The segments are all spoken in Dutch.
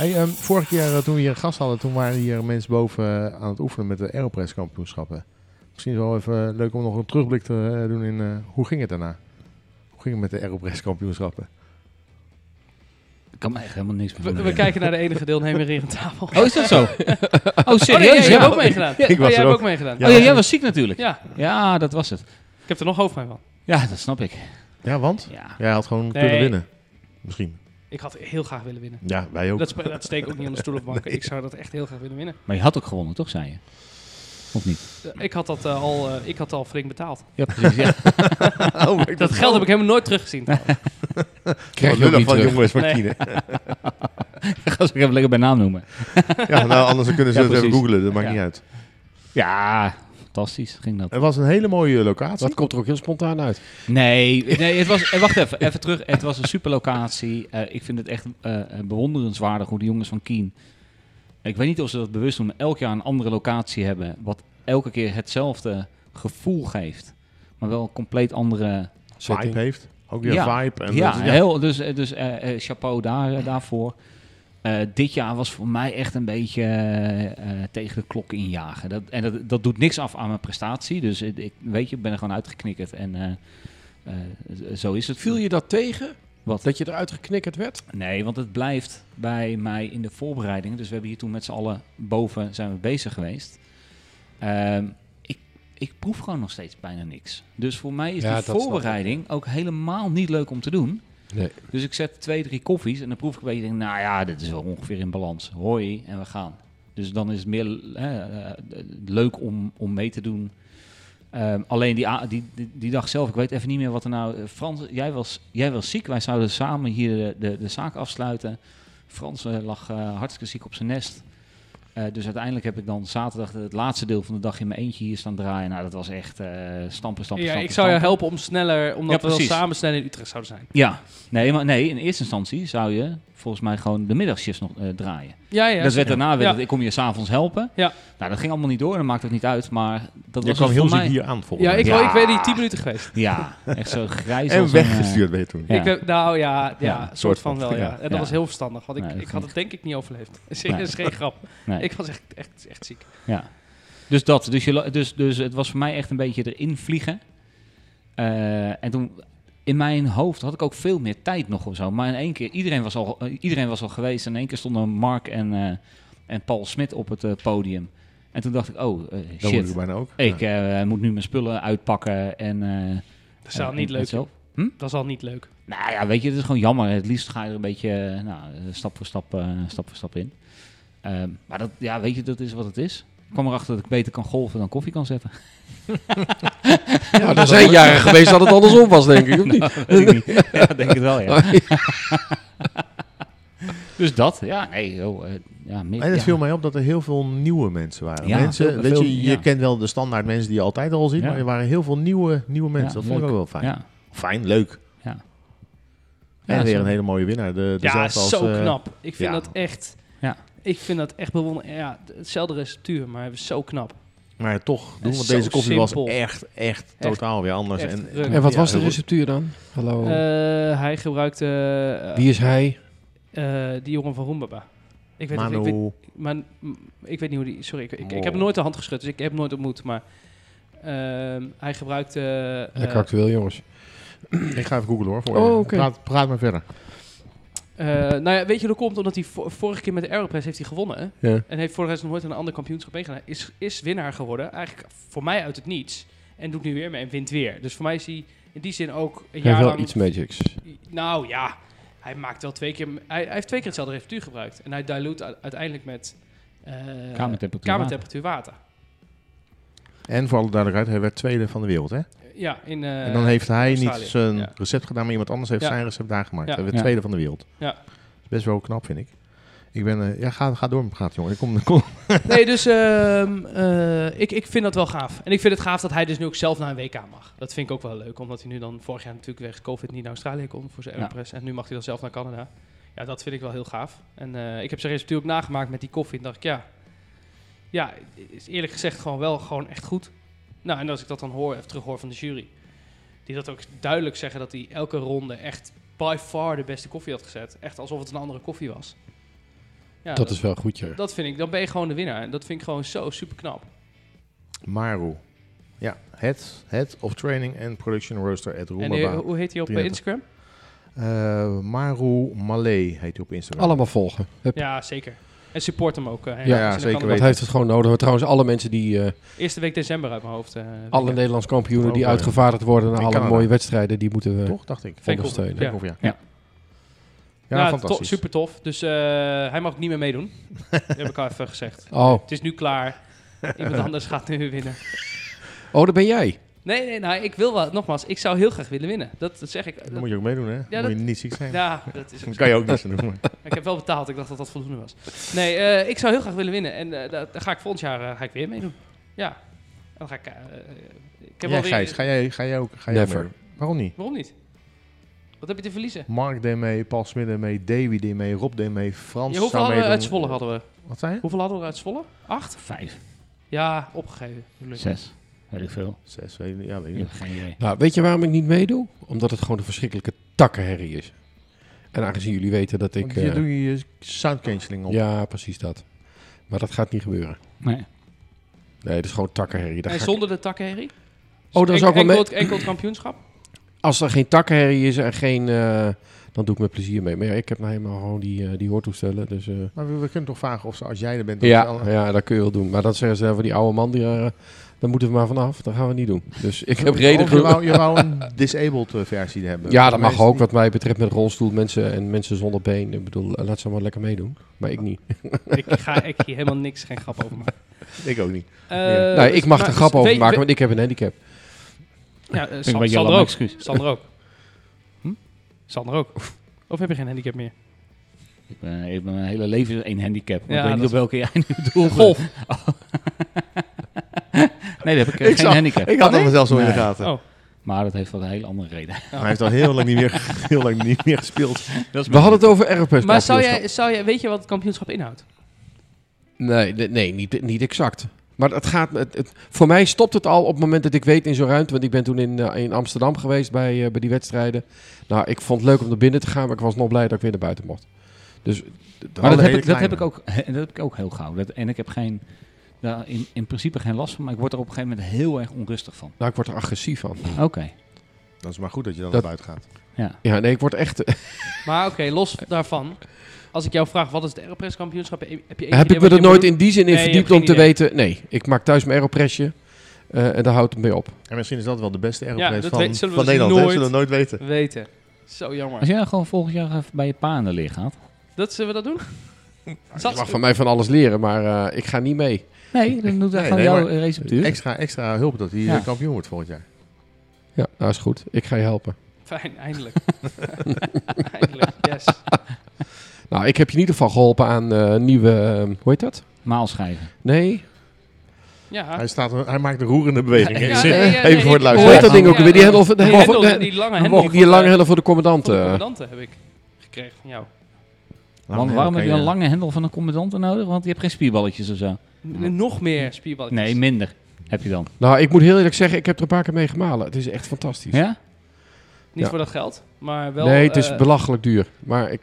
Hey, ehm, vorig jaar eh, toen we hier een gast hadden, toen waren hier mensen boven eh, aan het oefenen met de Aeropress kampioenschappen. Misschien is het wel even eh, leuk om nog een terugblik te doen in eh, hoe ging het daarna? Hoe ging het met de Aeropress kampioenschappen? Ik kan me echt helemaal niks meer We, we kijken naar de enige deelnemer hier aan tafel. Oh, is dat zo? Oh, Oh, nee, serieus? jij ja. hebt ook meegedaan. Ik was oh, jij er hebt ook. ook meegedaan. Ja. Oh ja, jij was ziek natuurlijk. Ja, Ja, dat was het. ik heb er nog hoofdpijn van. Ja, dat snap ik. Ja, want? Ja. Jij had gewoon Nee. kunnen winnen. Misschien. Ik had heel graag willen winnen. Ja, wij ook. Dat, dat steek ik ook niet aan de stoel of banken. Ik zou dat echt heel graag willen winnen. Maar je had ook gewonnen, toch, zei je? Of niet? Eh, Ik had dat eh, al, eh, ik had al flink betaald. Ja, precies. Ja. oh, Dat geld heb ik helemaal nooit teruggezien. trouwens. Krijg je ook van jongens Nee. Kine. Ga ze even lekker bij naam noemen. Ja, nou, anders kunnen ze Ja, het even googlen. Dat maakt Ja. niet uit. Ja, fantastisch ging dat. Het was een hele mooie locatie. Dat komt er ook heel spontaan uit. Nee, nee het was, eh, wacht even, even terug. Het was een super locatie. Eh, ik vind het echt eh, bewonderenswaardig hoe de jongens van Kien... Ik weet niet of ze dat bewust doen, maar elk jaar een andere locatie hebben. Wat elke keer hetzelfde gevoel geeft. Maar wel een compleet andere... Vibe heeft. Ook weer Ja. vibe. En ja, dat- Heel, dus, dus chapeau daar, daarvoor. Eh, dit jaar was voor mij echt een beetje eh, eh, tegen de klok injagen. Dat, en dat, dat doet niks af aan mijn prestatie. Dus ik, weet je, ik ben er gewoon uitgeknikkerd. En eh, eh, zo is het. Viel je dat tegen? Wat? Dat je eruit geknikkerd werd? Nee, want het blijft bij mij in de voorbereiding. Dus we hebben hier toen met z'n allen boven zijn we bezig geweest. Ehm, ik, ik proef gewoon nog steeds bijna niks. Dus voor mij is Ja, die voorbereiding ook helemaal niet leuk om te doen. Nee. Dus ik zet twee, drie koffies en dan proef ik een beetje, denk, nou ja, dit is wel ongeveer in balans. Hoi, en we gaan. Dus dan is het meer eh, leuk om, om mee te doen. Ehm, alleen die, die, die, dag zelf, ik weet even niet meer wat er nou... eh, Frans, jij was, jij was ziek, wij zouden samen hier de, de, zaak afsluiten. Frans eh, lag hartstikke ziek op zijn nest. Eh, dus uiteindelijk heb ik dan zaterdag het laatste deel van de dag in mijn eentje hier staan draaien. Nou, dat was echt eh, stampen, stampen, Ja, stampen. ik zou je stampen. helpen om sneller, omdat Ja, we wel samen sneller in Utrecht zouden zijn. Ja, nee, maar nee, in eerste instantie zou je volgens mij gewoon de middagshifts nog eh, draaien. Ja, ja. dat werd daarna, werd Ja. het, ik kom je s'avonds helpen. Ja. Nou, dat ging allemaal niet door, dat maakt ook niet uit, maar dat Je was kwam heel ziek mij... hier aan volgens Ja, mij. ik, Ja. ik ben die 10 minuten geweest. Ja, echt zo grijs En weggestuurd ben je toen. Ja. Ik nou ja, ja, soort van wel, ja. ja. En dat Ja. was heel verstandig, want ik, Nee, ik had het denk ik niet overleefd. Dat is geen grap. Nee. Ik was echt, echt, echt ziek. Ja. Dus dat. Dus, je, dus, dus het was voor mij echt een beetje erin vliegen. Eh, en toen, in mijn hoofd had ik ook veel meer tijd nog of zo. Maar in één keer, iedereen was al, eh, iedereen was al geweest. En in één keer stonden Mark en, eh, en Paul Smit op het podium. En toen dacht ik, oh Dat moet shit. ik bijna ook. Ik Ja. eh, moet nu mijn spullen uitpakken. En, eh, Dat is al en- niet leuk. zo. Dat is al niet leuk. Nou ja, weet je, het is gewoon jammer. Het liefst ga je er een beetje nou, stap voor stap, eh, stap voor stap in. Ehm, maar dat, ja, weet je, dat is wat het is. Ik kwam erachter dat ik beter kan golven dan koffie kan zetten. Ja, er zijn jaren geweest dat het andersom was, denk ik. Of niet? Weet ik niet. ja, denk het wel, ja. dus dat, ja, nee, joh, eh, ja, meer, En het ja. viel mij op dat er heel veel nieuwe mensen waren. Ja, mensen, veel- weet veel- je, je kent wel de standaard mensen die je altijd al ziet, Ja. maar er waren heel veel nieuwe, nieuwe mensen. Ja, dat vond ik ook wel fijn. Ja, Fijn, leuk. ja. En Ja, weer zo. een hele mooie winnaar. De, Ja, als, zo eh, knap. Ik vind ja. dat echt... Ik vind dat echt bewonderen. Ja, hetzelfde receptuur, maar zo knap. Maar toch doen, want deze koffie simpel. was echt, echt totaal weer anders. en. En wat ja, was de receptuur dan? Hallo. Eh, hij gebruikte... eh, Wie is hij? eh, die jongen van Roembaba. Ik weet, het- ik, weet, Manu, maar, ik weet niet hoe die... Sorry, ik, ik, ik heb hem nooit de hand geschud, dus ik heb hem nooit ontmoet. Maar ehm, hij gebruikte... eh, Lekker actueel, jongens. ik ga even googlen hoor. Voor Oh, praat, praat maar verder. Eh, nou ja, weet je hoe dat komt? Omdat hij vo- vorige keer met de Aeropress heeft hij gewonnen. Hè? Ja. En heeft voor de rest nog nooit aan een ander kampioenschap meegedaan. Is, is winnaar geworden. Eigenlijk voor mij uit het niets. En doet nu weer mee en wint weer. Dus voor mij is hij in die zin ook een Hij jaar heeft wel lang... iets magics. Nou ja, hij maakt wel twee keer... Hij, hij heeft twee keer hetzelfde receptuur gebruikt. En hij dilute uiteindelijk met... eh, Kamertemperatuur kamertemperatuur water. En voor alle duidelijkheid, hij werd tweede van de wereld. Hè? Ja, in eh, en dan heeft hij Australië. niet zijn Ja. recept gedaan, maar iemand anders heeft Ja. zijn recept daar gemaakt. Ja. Hij werd Ja. tweede van de wereld. Ja. Is best wel knap, vind ik. Ik ben... eh, ja, ga, ga door met praten, jongen. Ik kom, kom. Nee, dus ehm, eh, ik, ik vind dat wel gaaf. En ik vind het gaaf dat hij dus nu ook zelf naar een WK mag. Dat vind ik ook wel leuk, omdat hij nu dan vorig jaar natuurlijk wegens COVID niet naar Australië kon voor zijn Ja. En nu mag hij dan zelf naar Canada. Ja, dat vind ik wel heel gaaf. En eh, ik heb zijn resultaat ook nagemaakt met die koffie. En dacht ik, ja, ja, is eerlijk gezegd gewoon wel gewoon echt goed. Nou, en als ik dat dan hoor, even terughoor van de jury, die dat ook duidelijk zeggen dat hij elke ronde echt by far de beste koffie had gezet. Echt alsof het een andere koffie was. Ja, dat is wel goed, ja. dat vind ik, dan ben je gewoon de winnaar. En dat vind ik gewoon zo super knap. Maru. Ja, Head, head of Training and Production Roaster at En eh, hoe heet hij op eh, 33. Instagram? Eh, Maru Malay heet hij op Instagram. Allemaal volgen. Hup. Ja, zeker. En support hem ook. eh, Ja, ja, zeker weten. Dat heeft het gewoon nodig. Trouwens, alle mensen die, eh, Eerste week december uit mijn hoofd. eh, alle. Nederlands kampioenen die uitgevaardigd worden naar alle Canada. mooie wedstrijden, die moeten we Toch, dacht ik. Ondersteunen. Ja. Ja. Ja. Ja, Ja, fantastisch. to- super tof. Dus eh, hij mag ook niet meer meedoen. dat heb ik al even gezegd. Oh, Het is nu klaar. Iemand anders gaat nu winnen. oh, dat ben jij. Nee, nee, nou, ik wil wel, nogmaals, ik zou heel graag willen winnen. Dat, dat zeg ik. Dan moet je ook meedoen, hè? Dan Ja, moet je dat- niet ziek zijn. ja, dat is Dan kan je ook niks aan doen. maar- Ik heb wel betaald, ik dacht dat dat voldoende was. Nee, eh, ik zou heel graag willen winnen. En eh, daar, daar ga ik volgend jaar eh, ga ik weer meedoen. Ja. En dan ga ik... eh, ik heb Ja, alweer- Gijs, ga jij, ga jij ook? Ga jij Never. mee? Waarom niet? Waarom niet? Wat heb je te verliezen? Mark deed mee, Paul Smit deed mee, Davy deed mee, Rob deed mee, Frans Ja, hoeveel hadden we uit Zwolle hadden we? Wat zei je? Hoeveel hadden we uit Zwolle? Acht? Vijf, Ja, opgegeven. Zes, weet ik veel. Zes, weet ik- ja, weet ik Ik niet. heb geen idee. Nou, weet je waarom ik niet meedoe? Omdat het gewoon een verschrikkelijke takkenherrie is. En aangezien jullie weten dat ik... Want hier eh, doe je je sound cancelling op. ja, precies dat. Maar dat gaat niet gebeuren. Nee. Nee, het is gewoon takkenherrie. Daar En ga ik- zonder de takkenherrie? Oh, dat is En- ook wel enkel, mee- enkel het kampioenschap? Als er geen takkenherrie is en geen... eh, dan doe ik met plezier mee. Maar ja, ik heb nou helemaal gewoon die, eh, die hoortoestellen. Dus, eh, Maar we, we kunnen toch vragen of ze, als jij er bent... of ja, ja, dat kun je wel doen. Maar dan zeggen ze van die oude man, die, eh, daar moeten we maar vanaf. Dat gaan we niet doen. Dus ik heb reden Of je wou, je wou een disabled eh, versie hebben. Ja, dat Voor mag ook die- wat mij betreft met rolstoel mensen en mensen zonder been. Ik bedoel, eh, laat ze maar lekker meedoen. Maar ik niet. ik ga ik hier helemaal niks, geen grap over maken. Ik ook niet. Eh, nee, ik mag maar- er grap dus over we- maken, we- want ik heb een handicap. Ja, San- Sander ook. excuus. Sander ook. Hm? Sander ook. Of heb je geen handicap meer? Ik ben, ik ben mijn hele leven een handicap. Maar Ja, ik weet niet dat op welke jij nu doelt. Golf. Nee, dat heb ik, eh, Ik geen zag- handicap. Ik had hem zelfs zo in de gaten. Oh. Maar dat heeft wel een hele andere reden. Hij heeft al heel lang niet meer, heel lang niet meer gespeeld. We hadden het over Aeropress Maar zou jij, zou jij, weet je wat het kampioenschap inhoudt? Nee, nee, niet, niet exact. Maar het gaat, het, het- voor mij stopt het al op het moment dat ik weet in zo'n ruimte. Want ik ben toen in, eh, in Amsterdam geweest bij, eh, bij die wedstrijden. Nou, ik vond het leuk om naar binnen te gaan, maar ik was nog blij dat ik weer naar buiten mocht. Dus, Maar dat heb, ik, dat, heb ik ook, dat heb ik ook heel gauw. Dat, en ik heb geen, daar in, in principe geen last van, maar ik word er op een gegeven moment heel erg onrustig van. nou, ik word er agressief van. Oké, Dat is maar goed dat je dan Dat- naar buiten gaat. ja. Ja, nee, ik word echt... Maar oké, los daarvan. Als ik jou vraag, wat is het Aeropress kampioenschap? Heb je heb ik me er nooit in die zin in Nee, verdiept om te weten... Nee, ik maak thuis mijn aeropressje eh, en daar houdt het mee op. En misschien is dat wel de beste Aeropress van, weet- zullen we van dus Nederland. nooit- Zullen we nooit weten. Weten. Zo jammer. Als jij nou gewoon volgend jaar even bij je pa aan de leer gaat. Dat, zullen we dat doen? Je mag van mij van alles leren, maar eh, ik ga niet mee. Nee, dan doet hij Nee, gewoon nee, jouw maar- receptuur. Extra, extra hulp dat hij Ja. eh, kampioen wordt volgend jaar. Ja, nou is goed. Ik ga je helpen. Fijn, eindelijk. eindelijk, yes. Nou, ik heb je in ieder geval geholpen aan eh, nieuwe... eh, hoe heet dat? Maalschijven. Nee? Ja. Hij, staat, hij maakt een roerende beweging. Ja, hè? nee, ja, Even nee, voor het ik- Hoe luisteren. heet dat ding ook weer? Die hendel, Die, hendel die lange die, hendel. die lange hendel voor de eh, van de commandanten. commandanten heb ik gekregen van jou. Want waarom heb je een lange hendel van een commandant nodig? Want je hebt geen spierballetjes of zo. Nog meer spierballetjes. Nee, minder heb je dan. Nou, ik moet heel eerlijk zeggen, ik heb er een paar keer mee gemalen. Het is echt fantastisch. Ja? Niet Ja. voor dat geld, maar wel... nee, het is eh, belachelijk duur. Maar ik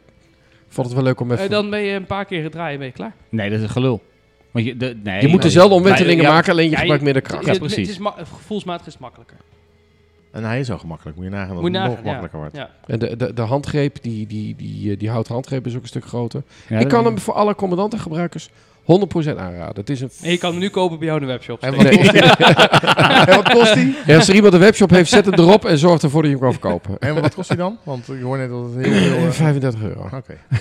vond het wel leuk om even... eh, dan ben je een paar keer gedraaid, ben je klaar. Nee, dat is een gelul. Want je, de, nee, je moet nee. dezelfde omwentelingen ja, maken, alleen je Ja, gebruikt je- minder kracht. Ja, het- precies. Het is ma- gevoelsmatig is het makkelijker. En hij is al gemakkelijk. Moet je nagaan dat het nog ja. makkelijker wordt. Ja. En de, de, de handgreep, die, die, die, eh, die houten handgreep is ook een stuk groter. Ja, ik kan hem voor alle commandantengebruikers 100% aanraden. Het is een... En je kan hem nu kopen bij jou in de webshop. En wat kost hij? en wat kost hij? Ja, als er iemand een webshop heeft, zet het erop en zorg ervoor dat je hem kan verkopen. En wat kost hij dan? Want ik hoor net dat het heel veel... Eh, eh, 35 euro. Oké.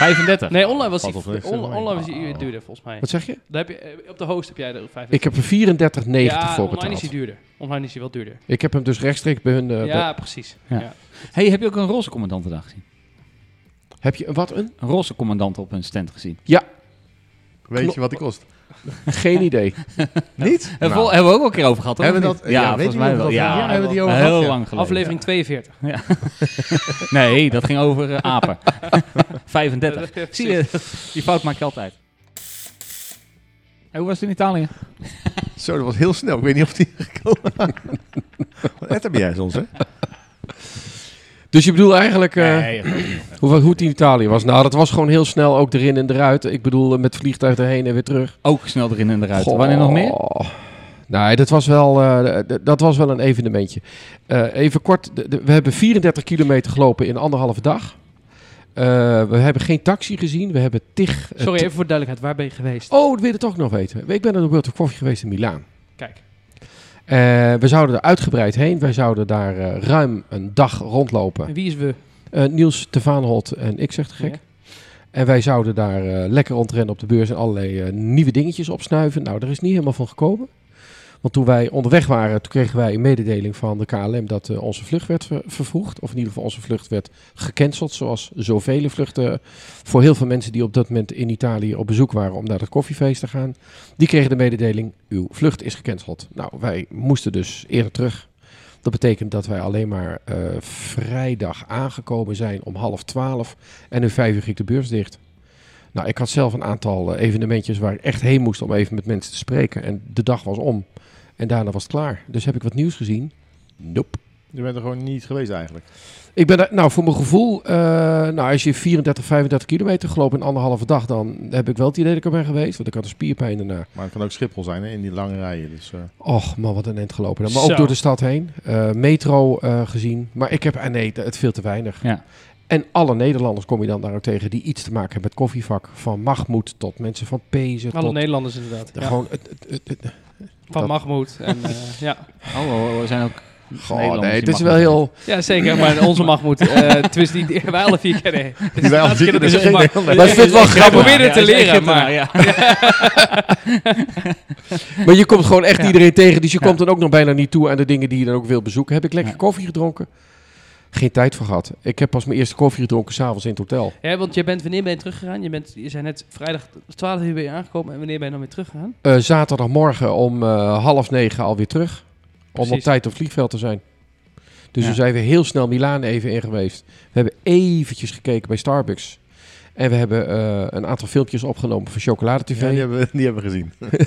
35. Nee, online was hij online was hij duurder volgens mij. Wat zeg je? Daar heb je, eh, op de host heb jij er 5 Ik heb er 34,90 ja, voor online is betaald. hij duurder. Online is hij wel duurder. Ik heb hem dus rechtstreeks bij hun... eh, ja, precies. Ja. Ja. hey, heb je ook een roze commandantendag gezien? Heb je wat een? Een roze commandant op hun stand gezien. Weet je wat die kost? Geen idee. Niet? Hebben, Nou, we, hebben we ook al een keer over gehad, toch? Hebben we dat- ja, Ja, weet volgens je mij wel. Ja, ja, hebben we die over heel gehad, lang geleden. Aflevering 42. Nee, dat ging over eh, apen. 35. Ja, Zie je, die fout maak je altijd. En hoe was het in Italië? Zo, dat was heel snel. Ik weet niet of die gekomen Wat heb jij soms, hè? Dus je bedoelt eigenlijk eh, Nee, hoe, hoe het in Italië was? Nou, dat was gewoon heel snel ook erin en eruit. Ik bedoel, eh, met vliegtuig erheen en weer terug. ook snel erin en eruit. Goh. Wanneer nog meer? Nee, dat was wel, eh, dat was wel een evenementje. Eh, even kort, we hebben 34 kilometer gelopen in anderhalve dag. Eh, we hebben geen taxi gezien. We hebben tig... Sorry, even voor de duidelijkheid. Waar ben je geweest? Oh, dat wil je het ook nog weten. Ik ben naar de World of Coffee geweest in Milaan. Eh, we zouden er uitgebreid heen. Wij zouden daar eh, ruim een dag rondlopen. En wie is we? Eh, Niels Tevaanholt en ik, zeg te gek. Ja. En wij zouden daar lekker rondrennen op de beurs en allerlei nieuwe dingetjes opsnuiven. Nou, daar is niet helemaal van gekomen. Want toen wij onderweg waren, toen kregen wij een mededeling van de KLM dat eh, onze vlucht werd ver- vervroegd. Of in ieder geval onze vlucht werd gecanceld, zoals zoveel vluchten voor heel veel mensen die op dat moment in Italië op bezoek waren om naar het koffiefeest te gaan. Die kregen de mededeling, uw vlucht is gecanceld. Nou, wij moesten dus eerder terug. Dat betekent dat wij alleen maar eh, vrijdag aangekomen zijn om half twaalf. En nu vijf uur ging de beurs dicht. Nou, ik had zelf een aantal eh, evenementjes waar ik echt heen moest om even met mensen te spreken. En de dag was om. En daarna was het klaar. Dus heb ik wat nieuws gezien? Nope. Je bent er gewoon niet geweest eigenlijk. Ik ben er, nou voor mijn gevoel, eh, nou als je 34, 35 kilometer gelopen in anderhalve dag, dan heb ik wel het idee dat ik er ben geweest. Want ik had een spierpijn daarna. Maar het kan ook Schiphol zijn, hè, in die lange rijen. Dus, eh, Och man, wat een eind gelopen. Maar Zo. ook door de stad heen. Eh, metro eh, gezien. Maar ik heb, ah, nee, het veel te weinig. Ja. En alle Nederlanders kom je dan daar ook tegen die iets te maken hebben met koffievak. Van Mahmoud tot mensen van Pezen. Alle tot Nederlanders inderdaad. Ja. gewoon het, het, het, het- Van dat- Mahmoud. En, eh, ja. Oh, oh, we zijn ook Goh, nee, het is wel niet. heel... ja, zeker. Maar onze Mahmoud. eh tenminste, die, die wij alle vier kennen. Het Die wij alle vier keer dat kennen, zeggen, geen maar- Maar ik vind het wel grappig. probeer het te leren, maar... ja. Maar je komt gewoon echt Ja. iedereen tegen. Dus je Ja. komt dan ook nog bijna niet toe aan de dingen die je dan ook wil bezoeken. Heb ik lekker Ja. koffie gedronken? Geen tijd voor gehad. Ik heb pas mijn eerste koffie gedronken s'avonds in het hotel. Ja, want je bent, wanneer ben je teruggegaan? Je, bent, je zijn net vrijdag 12 uur ben je aangekomen. En wanneer ben je dan weer teruggegaan? Eh, zaterdagmorgen om eh, half negen alweer terug. Om op tijd op het vliegveld te zijn. Dus Ja. we zijn weer heel snel Milaan even in geweest. We hebben eventjes gekeken bij Starbucks. En we hebben eh, een aantal filmpjes opgenomen voor Chocolade TV. ja, die, hebben, we- die hebben we gezien.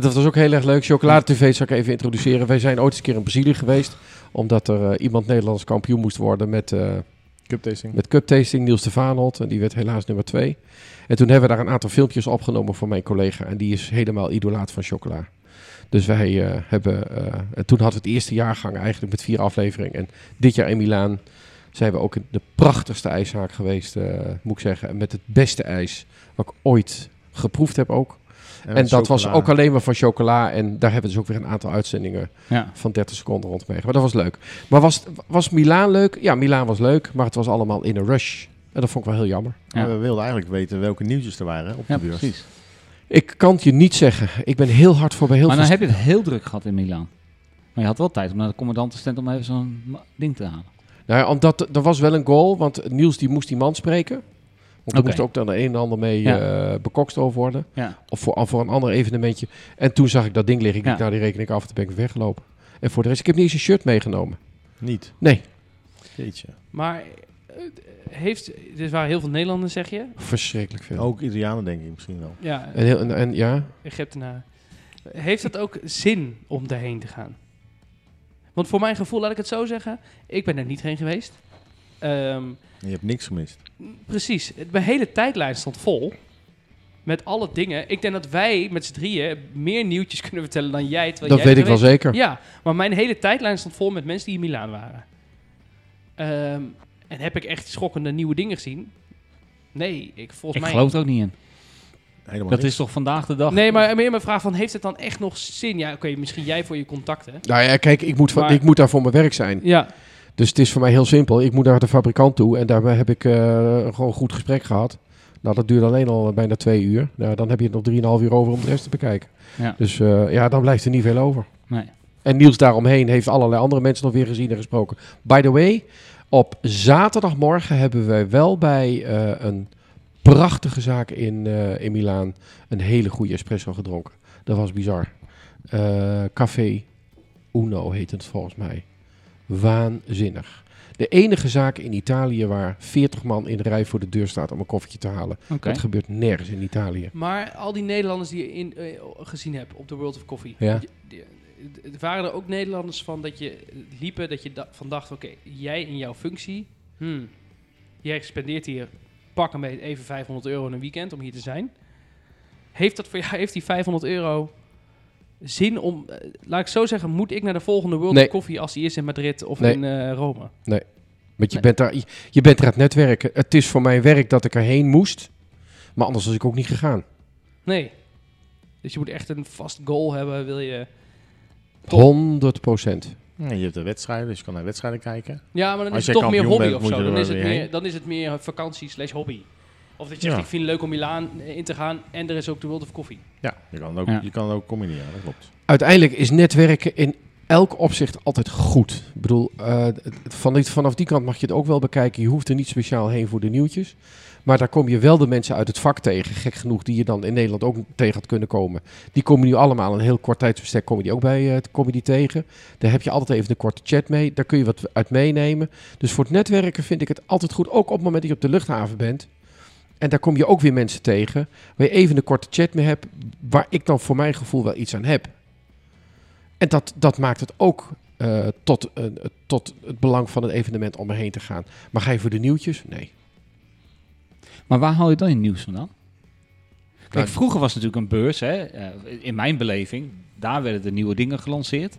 Dat was ook heel erg leuk. Chocolade TV zal ik even introduceren. Wij zijn ooit eens een keer in Brazilië geweest. Omdat er eh, iemand Nederlands kampioen moest worden met, eh, Cup tasting. met cup tasting. Niels de Vaanold. En die werd helaas nummer twee. En toen hebben we daar een aantal filmpjes opgenomen voor mijn collega. En die is helemaal idolaat van chocola. Dus wij eh, hebben... en toen hadden we het eerste jaargang eigenlijk met vier afleveringen. En dit jaar in Milaan zijn we ook in de prachtigste ijszaak geweest, moet ik zeggen. En met het beste ijs wat ik ooit geproefd heb ook. En, dat was ook alleen maar van chocola. En daar hebben we dus ook weer een aantal uitzendingen Ja. van 30 seconden rond mee. Maar dat was leuk. Maar was, was Milaan leuk? Ja, Milaan was leuk. Maar het was allemaal in een rush. En dat vond ik wel heel jammer. Maar we wilden eigenlijk weten welke nieuwtjes er waren op Ja, de beurs. precies. Ik kan het je niet zeggen. Ik ben heel hard voor bij heel Maar veel... dan heb je het heel druk gehad in Milaan. Maar je had wel tijd om naar de commandantenstand om even zo'n ding te halen. Nou ja, omdat er was wel een goal. Want Niels die moest die man spreken. Want er moest ook dan de een en ander mee Ja. eh bekokst over worden. Ja. Of voor, voor een ander evenementje. En toen zag ik dat ding liggen. Ik Ja. daar die rekening af en toen ben ik weggelopen. En voor de rest, ik heb niet eens een shirt meegenomen. Niet. Nee, Jeetje. Maar eh, heeft, er waren heel veel Nederlanders, zeg je? verschrikkelijk veel. Ook Italianen denk ik misschien wel. Ja, En, heel, en, en ja, Egyptenaren. Heeft het ook zin om daarheen te gaan? Want voor mijn gevoel, laat ik het zo zeggen, ik ben er niet heen geweest. Ehm, Je hebt niks gemist. precies, het- mijn hele tijdlijn stond vol met alle dingen. Ik denk dat wij met z'n drieën meer nieuwtjes kunnen vertellen dan jij. terwijl dat jij weet ik wel zeker. Ja, maar mijn hele tijdlijn stond vol met mensen die in Milaan waren. Ehm, en heb ik echt schokkende nieuwe dingen gezien? Nee, ik volgens Ik mij... geloof er ook niet in. Helemaal Dat niks. is toch vandaag de dag? Nee, maar meer mijn vraag van, heeft het dan echt nog zin? Ja, oké, misschien jij voor je contacten. Nou ja, kijk, ik moet, van, Maar- ik moet daar voor mijn werk zijn. Ja, Dus het is voor mij heel simpel. Ik moet naar de fabrikant toe en daarbij heb ik eh, gewoon een goed gesprek gehad. Nou, dat duurde alleen al bijna twee uur. Nou, dan heb je nog drieënhalf uur over om de rest te bekijken. Ja. Dus eh, ja, dan blijft er niet veel over. Nee. En Niels daaromheen heeft allerlei andere mensen nog weer gezien en gesproken. By the way, Op zaterdagmorgen hebben wij wel bij eh, een prachtige zaak in, eh, in Milaan een hele goede espresso gedronken. Dat was bizar. Café Uno heet het volgens mij. Waanzinnig. De enige zaak in Italië waar 40 man in de rij voor de deur staat om een koffietje te halen. Dat gebeurt nergens in Italië. Maar al die Nederlanders die je in, eh, gezien hebt op de World of Coffee. Ja. waren er ook Nederlanders van dat je liepen, dat je da- van dacht, oké, jij in jouw functie, hmm, jij spendeert hier pak een beetje even 500 euro in een weekend om hier te zijn. Heeft dat voor jou, heeft die 500 euro zin om, eh, laat ik zo zeggen, moet ik naar de volgende World Nee. of Coffee als die is in Madrid of Nee. in eh, Rome? Want je, Nee. bent daar, je, je bent er aan het netwerken. Het is voor mij werk dat ik erheen moest. Maar anders was ik ook niet gegaan. Nee. Dus je moet echt een vast goal hebben, wil je... 100 procent. Ja, je hebt de wedstrijden, dus je kan naar wedstrijden kijken. Ja, maar dan Als is het toch meer hobby bent, of zo. Dan is, het meer, dan is het meer vakantie slash hobby. Of dat je zegt, Ja. ik vind het leuk om Milaan eh, in te gaan en er is ook de World of Coffee. Ja, je kan het ook, Ja. je kan het ook combineren, dat klopt. Uiteindelijk is netwerken in elk opzicht altijd goed. Ik bedoel, eh, van vanaf die kant mag je het ook wel bekijken. Je hoeft er niet speciaal heen voor de nieuwtjes. Maar daar kom je wel de mensen uit het vak tegen, gek genoeg, die je dan in Nederland ook tegen had kunnen komen. Die komen nu allemaal een heel kort tijdsbestek kom je die ook bij eh, kom je die tegen. Daar heb je altijd even een korte chat mee. Daar kun je wat uit meenemen. Dus voor het netwerken vind ik het altijd goed. Ook op het moment dat je op de luchthaven bent. En daar kom je ook weer mensen tegen. Waar je even een korte chat mee hebt. Waar ik dan voor mijn gevoel wel iets aan heb. En dat, dat maakt het ook eh, tot, eh, tot het belang van het evenement om erheen te gaan. Maar ga je voor de nieuwtjes? Nee. Maar waar haal je dan je nieuws vandaan? Kijk, Nou, vroeger was het natuurlijk een beurs, hè, eh, in mijn beleving. Daar werden de nieuwe dingen gelanceerd.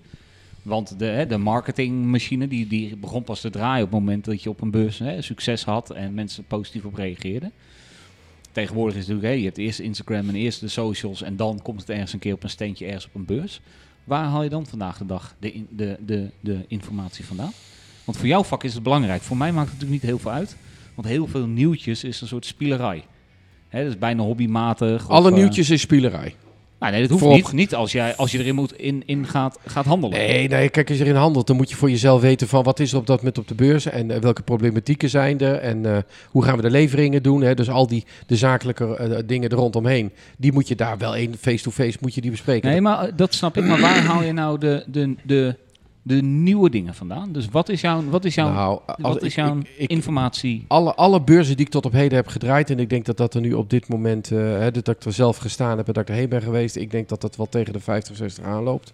Want de, hè, de marketingmachine die, die begon pas te draaien op het moment dat je op een beurs hè, succes had en mensen positief op reageerden. Tegenwoordig is het natuurlijk, hè, je hebt eerst Instagram en eerst de socials en dan komt het ergens een keer op een steentje ergens op een beurs. Waar haal je dan vandaag de dag de, in- de, de, de informatie vandaan? Want voor jouw vak is het belangrijk. Voor mij maakt het natuurlijk niet heel veel uit. Want heel veel nieuwtjes is een soort spielerij. Hè, dat is bijna hobbymatig. Alle eh, nieuwtjes is spielerij. Nou, nee, dat hoeft Voorop- niet. Niet als, jij, als je erin moet in, in gaat, gaat handelen. Nee, nee, kijk, als je erin handelt, dan moet je voor jezelf weten van wat is er op dat moment op de beurs en eh, welke problematieken zijn er en eh, hoe gaan we de leveringen doen. Hè? Dus al die de zakelijke eh, dingen er rondomheen, die moet je daar wel een face-to-face moet je die bespreken. Nee, maar dat snap ik. Maar waar haal je nou de, de, de, de nieuwe dingen vandaan? Dus wat is jouw, wat is jouw, nou, wat is jouw ik- ik- informatie? alle, alle beurzen die ik tot op heden heb gedraaid. En ik denk dat dat er nu op dit moment, eh, hè, dat ik er zelf gestaan heb en dat ik erheen ben geweest. Ik denk dat dat wel tegen de 50, 60 aanloopt.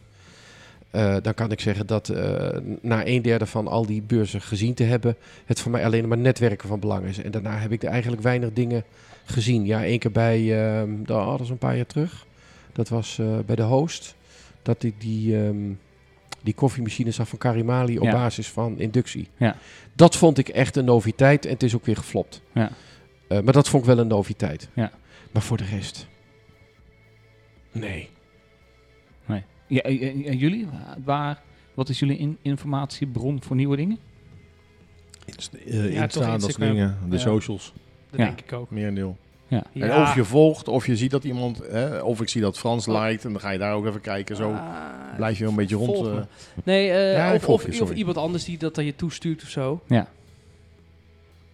Eh, dan kan ik zeggen dat eh, na een derde van al die beurzen gezien te hebben, het voor mij alleen maar netwerken van belang is. En daarna heb ik er eigenlijk weinig dingen gezien. Ja, één keer bij, eh, dat dat is een paar jaar terug. Dat was bij de host. Dat ik die, ehm, die koffiemachine zag van Karimali op Ja. basis van inductie. Ja. Dat vond ik echt een noviteit en het is ook weer geflopt. Ja. Eh, maar dat vond ik wel een noviteit. Ja. Maar voor de rest. Nee. Ja, en- en- en jullie? Waar, wat is jullie in, informatiebron voor nieuwe dingen? Insta, Ja, uh, Insta, dat soort dingen. De Ja. socials, Dat Ja. denk ik ook. merendeel. Ja. En of je volgt, of je ziet dat iemand, hè, of ik zie dat Frans liked en dan ga je daar ook even kijken. Zo Ah, blijf je wel een beetje rond. eh. Nee, eh, Ja, of, of, je, of iemand anders die dat aan je toestuurt of zo. Ja.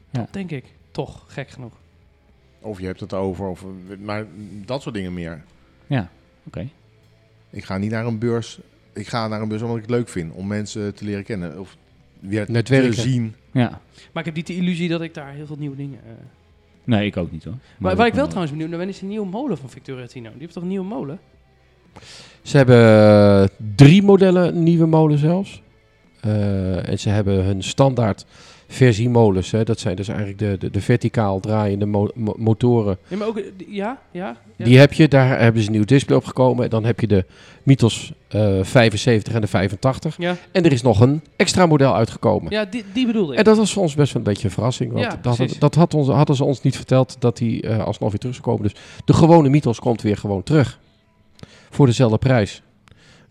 Ja. Dat denk ik. Toch, gek genoeg. of je hebt het over, of, maar dat soort dingen meer. Ja, oké. Ik ga niet naar een beurs. Ik ga naar een beurs omdat ik het leuk vind om mensen te leren kennen of weer Netwerken. te zien. Ja. Maar ik heb niet de illusie dat ik daar heel veel nieuwe dingen... eh Nee, ik ook niet hoor. Maar waar ik wel trouwens benieuwd naar ben, is de nieuwe molen van Victoria Tino. Die heeft toch een nieuwe molen? Ze hebben eh, drie modellen nieuwe molen zelfs. Eh, en ze hebben hun standaard versiemolens. Hè. Dat zijn dus eigenlijk de, de, de verticaal draaiende mo- mo- motoren. Ja, maar ook... eh, Ja? Ja? ja. Die heb je, daar hebben ze een nieuw display op gekomen. En dan heb je de Mythos eh 75 en de 85. Ja, En er is nog een extra model uitgekomen. ja die, die bedoelde ik. En dat was voor ons best wel een beetje een verrassing. Want Ja, dat, dat had ons, hadden ze ons niet verteld dat die eh, alsnog weer terug zou komen. Dus de gewone Mythos komt weer gewoon terug. Voor dezelfde prijs.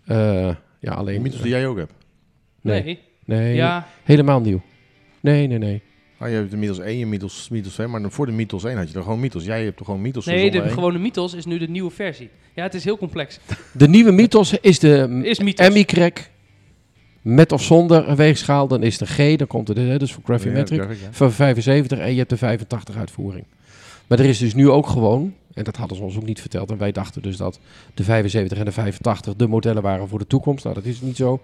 Eh, ja, alleen... De mythos die jij ook hebt. nee, nee. nee, Ja, helemaal nieuw. Nee, nee, nee. Ah, je hebt de Mythos 1 en Mythos, Mythos 2, maar voor de Mythos 1 had je er gewoon Mythos. Jij hebt er gewoon Mythos nee, de één. gewone Mythos is nu de nieuwe versie. Ja, het is heel complex. De nieuwe Mythos is de Is Mythos. MI-Crack Met of zonder een weegschaal, dan is een G, dan komt het, hè, dus voor Ja, graphic, ja. van 75 en je hebt de 85 uitvoering. Maar er is dus nu ook gewoon, en dat hadden ze ons ook niet verteld, en wij dachten dus dat de 75 en de 85 de modellen waren voor de toekomst. Nou, dat is niet zo.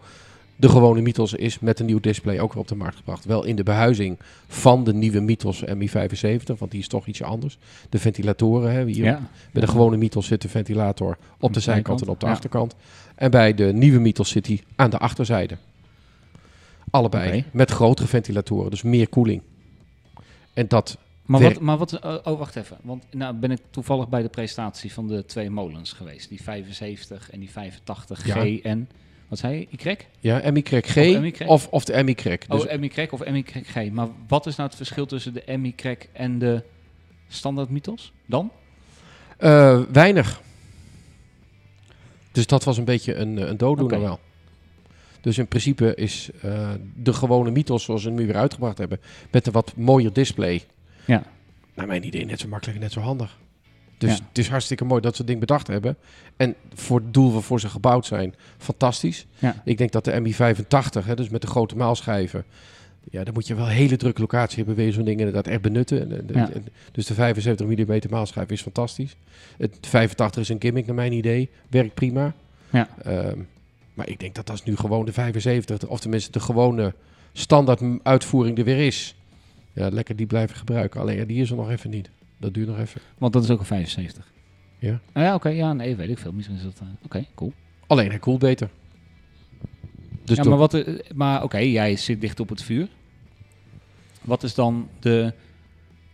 De gewone Mythos is met een nieuw display ook weer op de markt gebracht. Wel in de behuizing van de nieuwe Mythos MI75, want die is toch ietsje anders. De ventilatoren, hè, hier Ja. bij de gewone Mythos zit de ventilator op de zijkant en op de ja. achterkant. En bij de nieuwe Mythos zit die aan de achterzijde. Allebei met grotere ventilatoren, dus meer koeling. En dat, Maar Werk- wat, maar wat, eh, oh wacht even, want nou ben ik toevallig bij de presentatie van de twee molens geweest. Die 75 en die 85 Ja. G en, wat zei je, Y? ja, MI-Crack G Of of, of de MI-Crack. Dus, oh, MI-Crack of MI-Crack G. Maar wat is nou het verschil tussen de MI-Crack en de standaard Mythos dan? eh, weinig. Dus dat was een beetje een, eh, een dooddoener wel. Dus in principe is eh, de gewone Mythos zoals we hem nu weer uitgebracht hebben, met een wat mooier display, Ja. naar mijn idee net zo makkelijk en net zo handig. Dus Ja. het is hartstikke mooi dat ze het ding bedacht hebben. En voor het doel waarvoor ze gebouwd zijn, fantastisch. Ja. Ik denk dat de MI85, hè, dus met de grote maalschijven, ja, dan moet je wel een hele drukke locatie hebben, wil je zo'n ding inderdaad echt benutten. En, en- Ja. en- dus de 75 mm maalschijf is fantastisch. Het 85 is een gimmick naar mijn idee, werkt prima. Ja. Ehm, maar ik denk dat dat nu gewoon de 75, of tenminste de gewone standaard uitvoering er weer is. Ja, lekker die blijven gebruiken. Alleen ja, die is er nog even niet. Dat duurt nog even. Want dat is ook een 75. Ja. Ah, ja, oké. ja, nee, weet ik veel. Misschien is dat... eh, oké, cool. Alleen hij koelt beter. Dus ja, toch- maar wat, eh, maar oké, jij zit dicht op het vuur. Wat is dan de,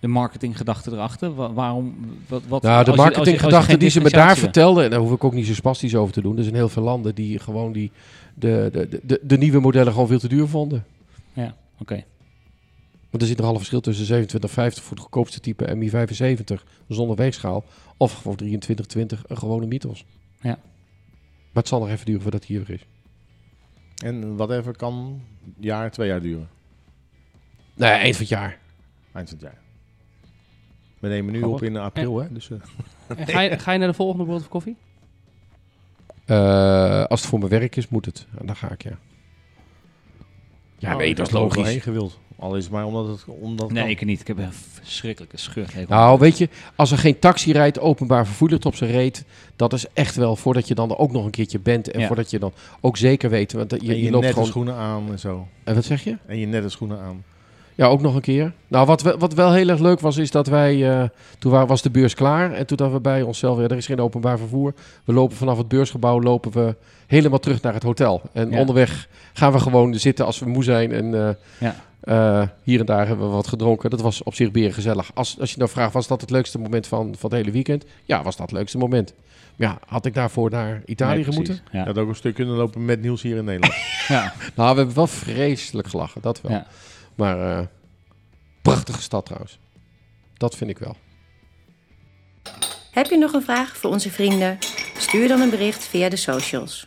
de marketinggedachte erachter? Wa- waarom? Wat, wat, Nou, de marketinggedachte die ze me daar vertelden, en daar hoef ik ook niet zo spastisch over te doen. Er zijn heel veel landen die gewoon die, de, de, de- de, nieuwe modellen gewoon veel te duur vonden. wil. Oké. Want er zit nogal een verschil tussen 27,50 voor het goedkoopste type MI75 zonder weegschaal. Of voor 23,20 een gewone Mythos. Ja. Maar het zal nog even duren voordat hij hier weer is. En whatever kan een jaar, twee jaar duren. Nee, eind van het jaar. Eind van het jaar. We nemen nu op in april, hè? Dus, eh, En ga, je, ga je naar de volgende World of Coffee? Eh, als het voor mijn werk is, moet het. En dan ga ik, ja. Ja, Oh, nee, ik dat is logisch. heen gewild. Al is het maar omdat het, omdat het Nee, kan. ik niet. Ik heb een verschrikkelijke scheur. Nou, weet je, als er geen taxi rijdt, openbaar vervoer op zijn reet, dat is echt wel voordat je dan er ook nog een keertje bent en Ja. voordat je dan ook zeker weet, want je, En je, je, je loopt nette gewoon. schoenen aan en zo. En wat zeg je? En je nette schoenen aan. Ja, ook nog een keer. Nou, wat, we- wat wel heel erg leuk was, is dat wij, eh, toen wa- was de beurs klaar en toen dachten we bij onszelf, ja, er is geen openbaar vervoer. We lopen vanaf het beursgebouw, lopen we helemaal terug naar het hotel. En Ja. onderweg gaan we gewoon zitten als we moe zijn en eh, Ja. eh, hier en daar hebben we wat gedronken. Dat was op zich weer gezellig. Als, als je nou vraagt, was dat het leukste moment van, van het hele weekend? Ja, was dat het leukste moment. Maar ja, had ik daarvoor naar Italië Nee, gemoeten? Je Ja. had ook een stuk kunnen lopen met Niels hier in Nederland. Ja. Nou, we hebben wel vreselijk gelachen, dat wel. Ja. Maar eh, prachtige stad trouwens. Dat vind ik wel. Heb je nog een vraag voor onze vrienden? Stuur dan een bericht via de socials.